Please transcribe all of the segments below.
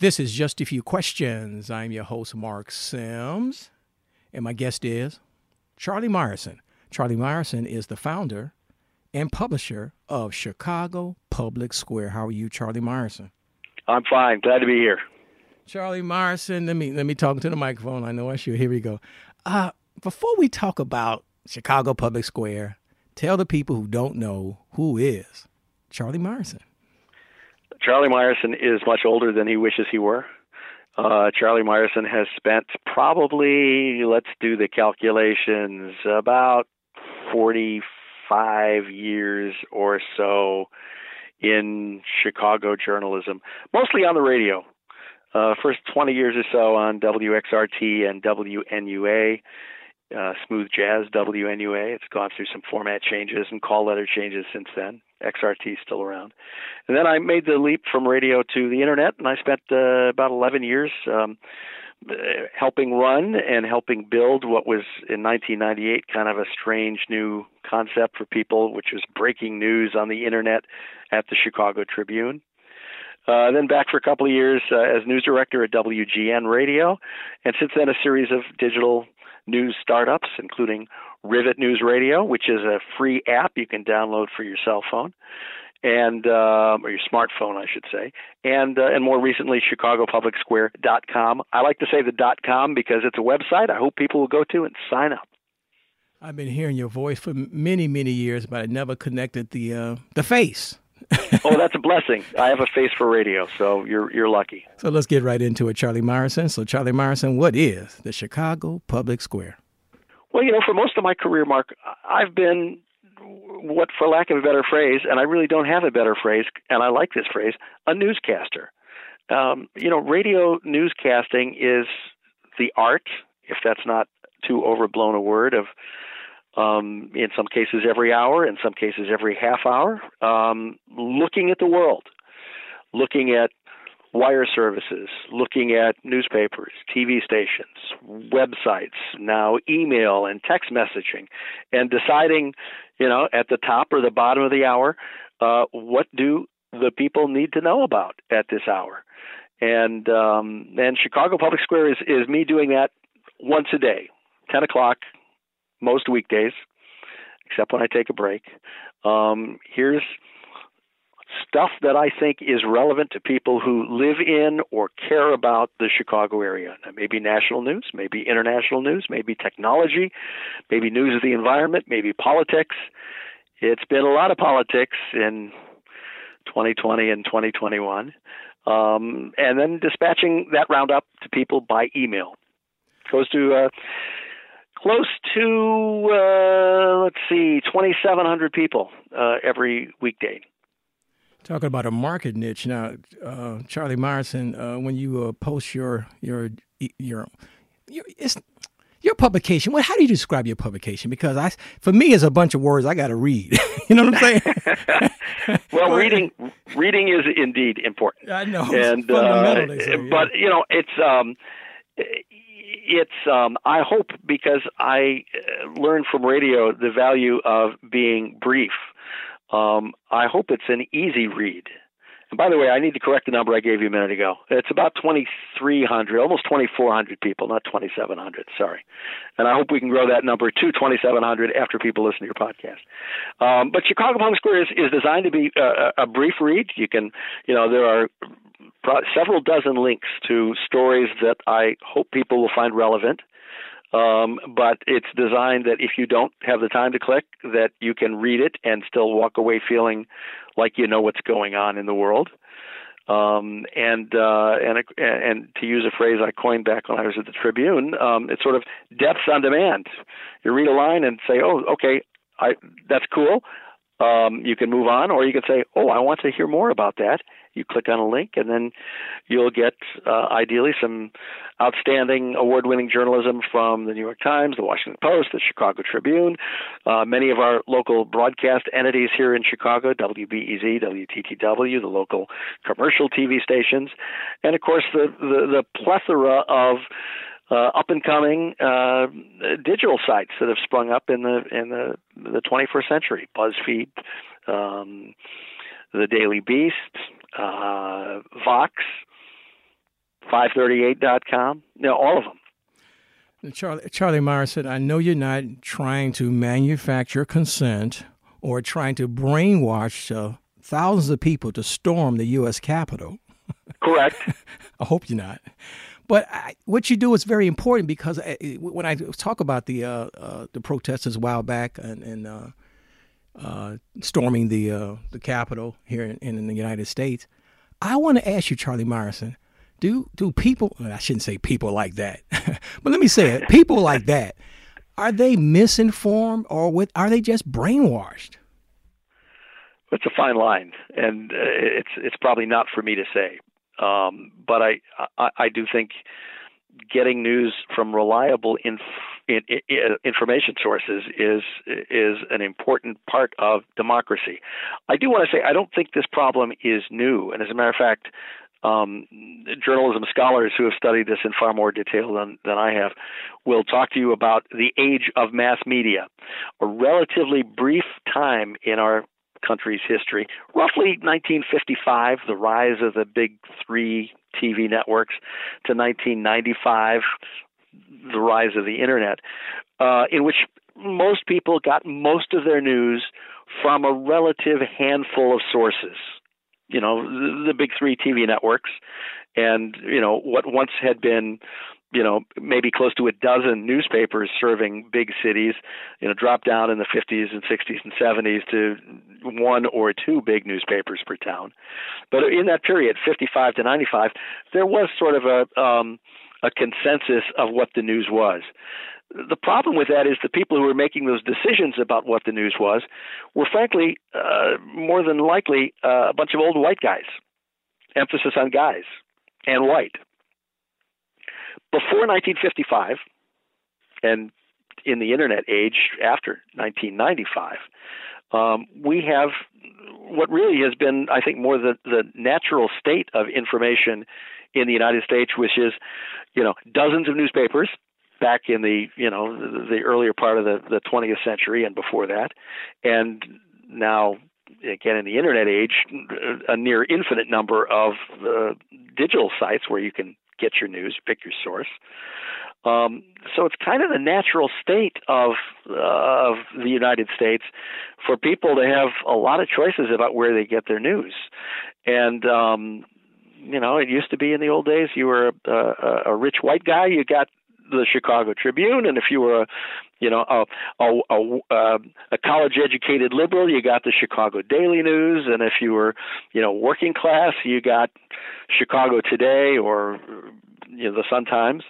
This is Just a Few Questions. I'm your host, Mark Sims, and my guest is Charlie Meyerson. Charlie Meyerson is the founder and publisher of Chicago Public Square. How are you, Charlie Meyerson? I'm fine. Glad to be here. Charlie Meyerson, let me let me talk to the microphone. I know I should. Here we go. Uh, before we talk about Chicago Public Square, tell the people who don't know who is Charlie Meyerson. Charlie Meyerson is much older than he wishes he were. Uh, Charlie Meyerson has spent probably, let's do the calculations, about 45 years or so in Chicago journalism, mostly on the radio. Uh, first 20 years or so on WXRT and WNUA, uh, Smooth Jazz WNUA. It's gone through some format changes and call letter changes since then. XRT still around. And then I made the leap from radio to the internet, and I spent uh, about 11 years um, helping run and helping build what was in 1998 kind of a strange new concept for people, which was breaking news on the internet at the Chicago Tribune. Uh, then back for a couple of years uh, as news director at WGN Radio, and since then a series of digital news startups, including Rivet News Radio, which is a free app you can download for your cell phone and uh, or your smartphone, I should say, and uh, and more recently, ChicagoPublicSquare.com. I like to say the dot .com because it's a website. I hope people will go to and sign up. I've been hearing your voice for many many years, but I never connected the uh, the face. oh, that's a blessing. I have a face for radio, so you're you're lucky. So let's get right into it, Charlie Meyerson. So Charlie Meyerson, what is the Chicago Public Square? Well, you know, for most of my career, Mark, I've been what, for lack of a better phrase, and I really don't have a better phrase, and I like this phrase, a newscaster. Um, you know, radio newscasting is the art, if that's not too overblown a word, of um, in some cases every hour, in some cases every half hour, um, looking at the world, looking at wire services, looking at newspapers, TV stations, websites, now email and text messaging, and deciding, you know, at the top or the bottom of the hour, uh, what do the people need to know about at this hour? And um, and Chicago Public Square is is me doing that once a day, ten o'clock, most weekdays, except when I take a break. Um, here's stuff that I think is relevant to people who live in or care about the Chicago area. Maybe national news, maybe international news, maybe technology, maybe news of the environment, maybe politics. It's been a lot of politics in 2020 and 2021. Um, and then dispatching that roundup to people by email. Goes to uh, close to, uh, let's see, 2,700 people uh, every weekday. Talking about a market niche now, uh, Charlie Meyerson, uh, when you uh, post your your your your it's your publication. Well, how do you describe your publication? Because I, for me, it's a bunch of words I got to read. you know what I'm saying? well, reading reading is indeed important. I know, and uh, say, yeah. but you know, it's um, it's um, I hope because I uh, learned from radio the value of being brief um, I hope it's an easy read. And by the way, I need to correct the number I gave you a minute ago. It's about 2,300, almost 2,400 people, not 2,700. Sorry. And I hope we can grow that number to 2,700 after people listen to your podcast. Um, but Chicago Public Square is, is designed to be a, a brief read. You can, you know, there are several dozen links to stories that I hope people will find relevant. Um, but it's designed that if you don't have the time to click, that you can read it and still walk away feeling like you know what's going on in the world. Um, and uh, and and to use a phrase I coined back when I was at the Tribune, um, it's sort of depths on demand. You read a line and say, "Oh, okay, I that's cool." Um, you can move on, or you can say, "Oh, I want to hear more about that," you click on a link, and then you'll get uh, ideally some outstanding award winning journalism from the New York Times, the Washington Post, the Chicago Tribune, uh, many of our local broadcast entities here in Chicago, WBEZ, WTTW, the local commercial TV stations, and of course the, the, the plethora of uh, up and coming uh, digital sites that have sprung up in the in the the 21st century. BuzzFeed, um, the Daily Beast, uh, Vox, 538.com, you know, all of them. Charlie, Charlie Meyerson, I know you're not trying to manufacture consent or trying to brainwash uh, thousands of people to storm the U.S. Capitol. Correct. I hope you're not. But I, what you do is very important because I, uh, when I talk about the uh, uh, the protesters a while back and, and uh, uh storming the the Capitol here in, in, the United States, I want to ask you, Charlie Meyerson, do do people? I shouldn't say people like that, but let me say it: people like that are they misinformed or with, are they just brainwashed? It's a fine line, and uh, it's it's probably not for me to say. Um, but I, I, I do think getting news from reliable inf- in, in, information sources is is an important part of democracy. I do want to say I don't think this problem is new, and as a matter of fact, um, journalism scholars who have studied this in far more detail than, than I have will talk to you about the age of mass media, a relatively brief time in our country's history, roughly 1955, the rise of the big three TV networks, to 1995, the rise of the internet, uh, in which most people got most of their news from a relative handful of sources you know the, the big three TV networks, and you know what once had been you know maybe close to a dozen newspapers serving big cities you know dropped down in the 50s and 60s and 70s to one or two big newspapers per town. But in that period 55 to 95 there was sort of a um a consensus of what the news was. The problem with that is the people who were making those decisions about what the news was were frankly uh, more than likely uh, a bunch of old white guys. Emphasis on guys and white. Before 1955 and in the internet age after 1995 um, we have what really has been i think more the, the natural state of information in the united states which is you know dozens of newspapers back in the you know the, earlier part of the, the 20th century and before that, and now again in the internet age, a near infinite number of uh, digital sites where you can get your news, pick your source. Um, so it's kind of the natural state of uh, of the United States for people to have a lot of choices about where they get their news, and um, you know it used to be in the old days you were a, a, a rich white guy you got the Chicago Tribune, and if you were a, you know, a a, a, uh, a college educated liberal, you got the Chicago Daily News, and if you were, you know, working class, you got Chicago Today or you know the Sun Times.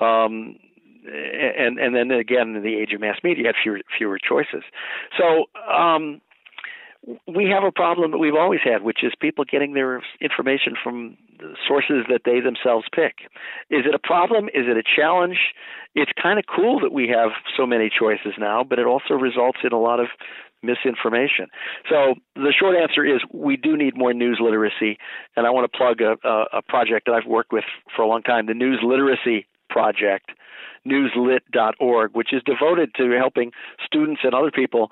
Um, and and then again in the age of mass media, you had fewer fewer choices. So um, we have a problem that we've always had, which is people getting their information from sources that they themselves pick. Is it a problem? Is it a challenge? It's kind of cool that we have so many choices now, but it also results in a lot of misinformation. So the short answer is we do need more news literacy, and I want to plug a, a, a project that I've worked with for a long time, the News Literacy Project newslit.org, which is devoted to helping students and other people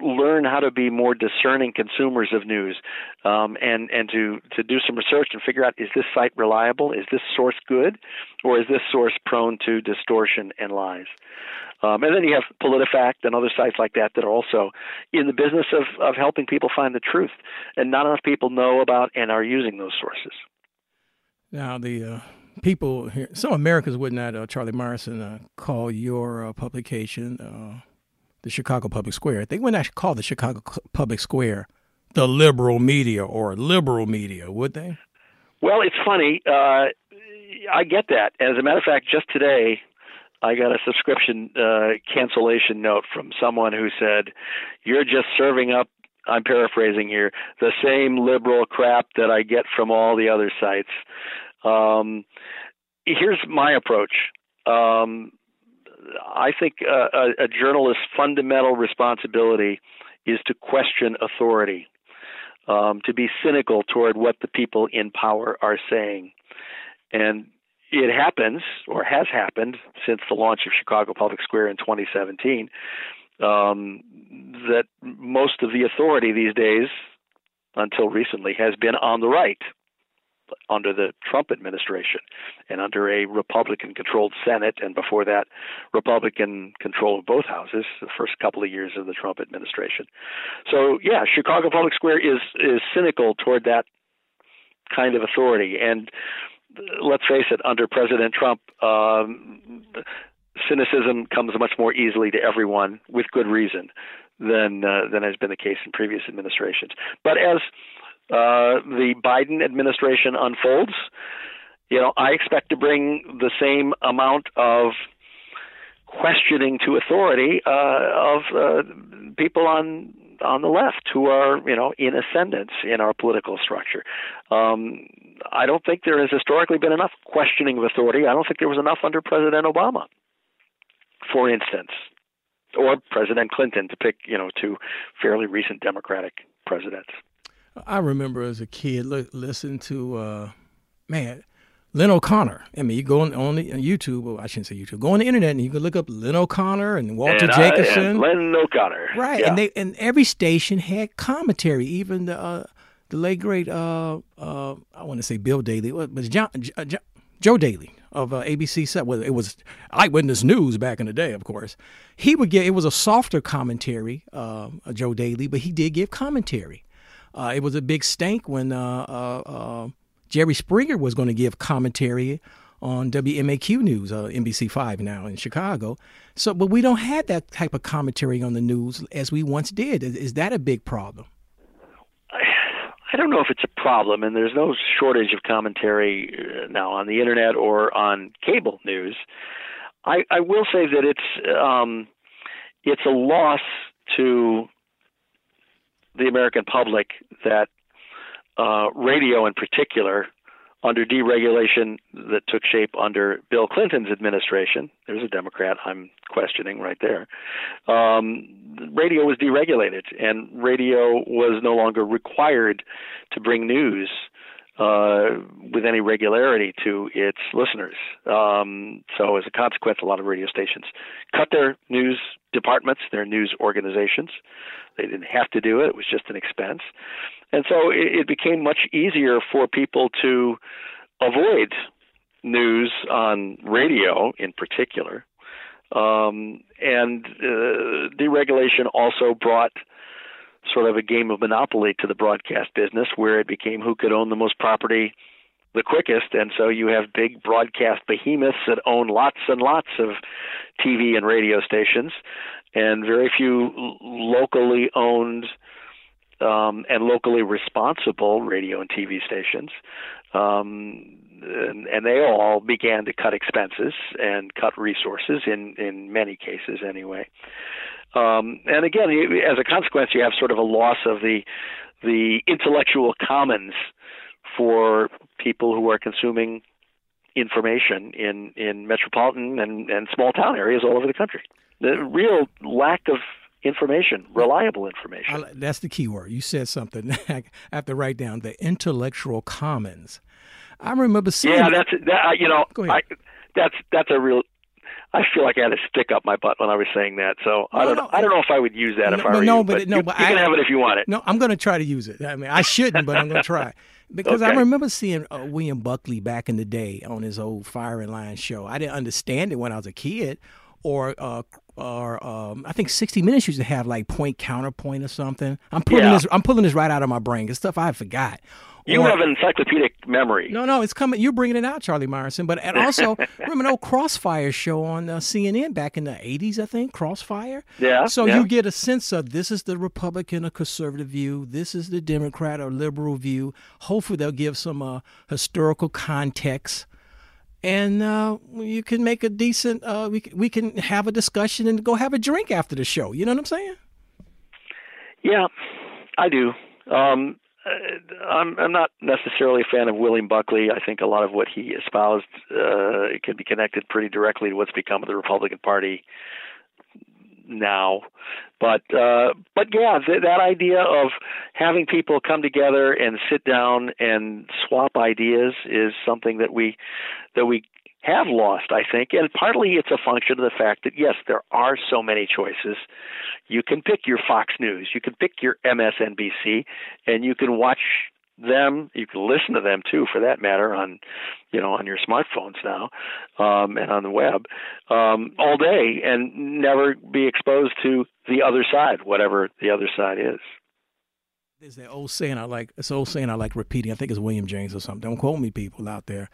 learn how to be more discerning consumers of news, um, and and to to do some research and figure out is this site reliable, is this source good, or is this source prone to distortion and lies. Um, and then you have PolitiFact and other sites like that that are also in the business of, of helping people find the truth. And not enough people know about and are using those sources. Now, the uh, people here, some Americans would not, uh, Charlie Meyerson, uh, call your uh, publication uh, the Chicago Public Square. They wouldn't actually call the Chicago Public Square the liberal media or liberal media, would they? Well, it's funny. Uh, I get that. As a matter of fact, just today, I got a subscription uh, cancellation note from someone who said, "You're just serving up." I'm paraphrasing here. The same liberal crap that I get from all the other sites. Um, here's my approach. Um, I think uh, a, a journalist's fundamental responsibility is to question authority, um, to be cynical toward what the people in power are saying. And it happens, or has happened, since the launch of Chicago Public Square in 2017, um, that most of the authority these days, until recently, has been on the right. Under the Trump administration and under a Republican controlled Senate, and before that, Republican control of both houses, the first couple of years of the Trump administration. So, yeah, Chicago Public Square is, is cynical toward that kind of authority. And let's face it, under President Trump, um, cynicism comes much more easily to everyone with good reason than uh, than has been the case in previous administrations. But as uh, the Biden administration unfolds, you know, I expect to bring the same amount of questioning to authority uh, of uh, people on on the left who are, you know, in ascendance in our political structure. Um, I don't think there has historically been enough questioning of authority. I don't think there was enough under President Obama, for instance, or President Clinton, to pick, you know, two fairly recent Democratic presidents. I remember as a kid li- listening to uh, man Len O'Connor. I mean, you go on, on, the, on YouTube. Well, I shouldn't say YouTube. Go on the internet and you can look up Len O'Connor and Walter and Jacobson. and Len O'Connor, right? Yeah. And they and every station had commentary. Even the uh, the late great uh, uh, I want to say Bill Daly, but John, uh, John, Joel Daly of uh, ABC set. Well, it was Eyewitness News back in the day, of course. He would get it was a softer commentary, uh, Joel Daly, but he did give commentary. Uh, it was a big stink when uh, uh, uh Jerry Springer was going to give commentary on WMAQ News, uh, NBC5 now in Chicago. So, but we don't have that type of commentary on the news as we once did. Is, is that a big problem? I, I don't know if it's a problem, and there's no shortage of commentary now on the internet or on cable news. I, I will say that it's um, it's a loss to the American public that uh, radio, in particular, under deregulation that took shape under Bill Clinton's administration, there's a Democrat I'm questioning right there. Um, radio was deregulated, and radio was no longer required to bring news uh, with any regularity to its listeners. Um, so, as a consequence, a lot of radio stations cut their news departments, their news organizations. They didn't have to do it, it was just an expense. And so it, it became much easier for people to avoid news on radio in particular. Um, and uh, deregulation also brought sort of a game of monopoly to the broadcast business where it became who could own the most property the quickest. And so you have big broadcast behemoths that own lots and lots of TV and radio stations, and very few locally owned um, and locally responsible radio and TV stations. Um, and, and they all began to cut expenses and cut resources in in many cases anyway. Um, and again, as a consequence, you have sort of a loss of the the intellectual commons for people who are consuming information in in metropolitan and and small town areas all over the country. The real lack of information, reliable information. that's the key word. You said something I have to write down the intellectual commons. I remember seeing. Yeah, that's that. You know, I, that's that's a real. I feel like I had a stick up my butt when I was saying that. So no, I don't. No, I don't know if I would use that no, if I were no, you. But, but no, you, but you I, can have it if you want it. No, I'm going to try to use it. I mean, I shouldn't, but I'm going to try because okay. I remember seeing uh, William Buckley back in the day on his old Firing Line show. I didn't understand it when I was a kid, or uh, or um, I think 60 Minutes used to have like point counterpoint or something. I'm pulling yeah. this. I'm pulling this right out of my brain. It's stuff I forgot. You or, have an encyclopedic memory. No, no, it's coming. You're bringing it out, Charlie Meyerson. But and also remember an old Crossfire show on uh, CNN back in the 80s, I think. Crossfire. Yeah. So yeah. you get a sense of this is the Republican or conservative view. This is the Democrat or liberal view. Hopefully they'll give some uh, historical context and uh, you can make a decent. Uh, we we can have a discussion and go have a drink after the show. You know what I'm saying? Yeah, I do. Um, I'm I'm not necessarily a fan of William Buckley. I think a lot of what he espoused uh, can be connected pretty directly to what's become of the Republican Party now. But uh, but yeah, th- that idea of having people come together and sit down and swap ideas is something that we that we have lost, I think, and partly it's a function of the fact that yes, there are so many choices. You can pick your Fox News, you can pick your MSNBC, and you can watch them. You can listen to them too, for that matter, on you know on your smartphones now um, and on the web um, all day, and never be exposed to the other side, whatever the other side is. There's that old saying I like. It's old saying I like repeating. I think it's William James or something. Don't quote me, people out there.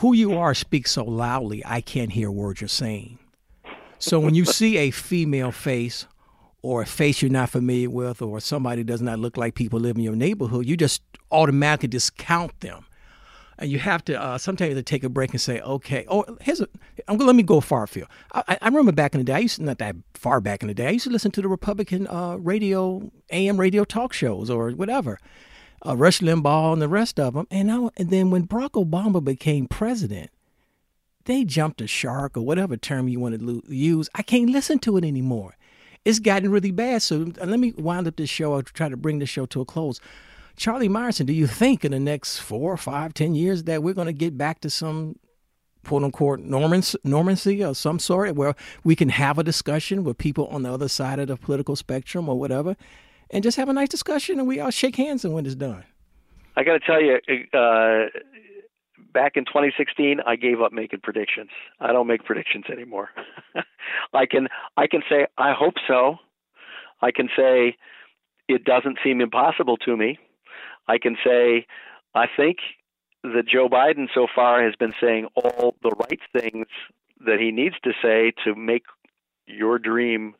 Who you are speaks so loudly, I can't hear words you're saying. So when you see a female face or a face you're not familiar with or somebody does not look like people live in your neighborhood, you just automatically discount them. And you have to uh, sometimes to take a break and say, okay, oh, here's a, I'm gonna let me go far afield. I, I remember back in the day, I used to, not that far back in the day, I used to listen to the Republican uh, radio, AM radio talk shows or whatever, uh, Rush Limbaugh and the rest of them. And, now, and then when Barack Obama became president, they jumped a shark or whatever term you want to use. I can't listen to it anymore. It's gotten really bad. So uh, let me wind up this show. I'll try to bring the show to a close. Charlie Meyerson, do you think in the next four, five, ten years that we're going to get back to some quote unquote normancy of some sort where we can have a discussion with people on the other side of the political spectrum or whatever and just have a nice discussion and we all shake hands and when it's done? I got to tell you, uh, back in 2016, I gave up making predictions. I don't make predictions anymore. I can I can say I hope so. I can say it doesn't seem impossible to me. I can say I think that Joe Biden so far has been saying all the right things that he needs to say to make your dream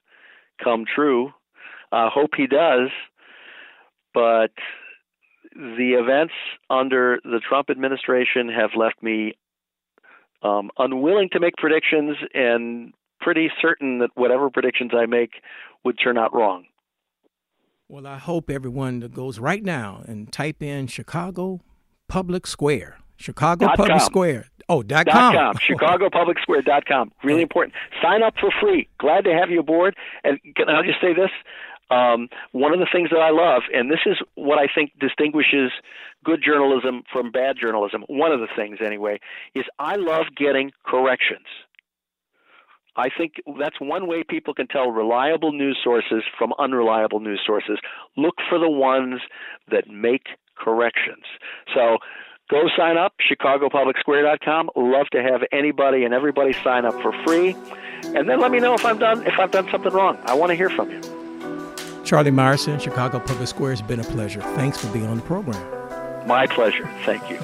come true. I uh, hope he does, but the events under the Trump administration have left me um, unwilling to make predictions and pretty certain that whatever predictions I make would turn out wrong. Well, I hope everyone that goes right now and type in Chicago Public Square. Chicago dot Public com. Square. Oh, dot, dot com. com. ChicagoPublicSquare.com. Really important. Sign up for free. Glad to have you aboard. And can I just say this? Um, one of the things that I love, and this is what I think distinguishes good journalism from bad journalism, one of the things anyway, is I love getting corrections. I think that's one way people can tell reliable news sources from unreliable news sources. Look for the ones that make corrections. So go sign up, chicagopublicsquare.com. Love to have anybody and everybody sign up for free. And then let me know if I've done if I've done something wrong. I want to hear from you. Charlie Meyerson, Chicago Public Square, has been a pleasure. Thanks for being on the program. My pleasure. Thank you.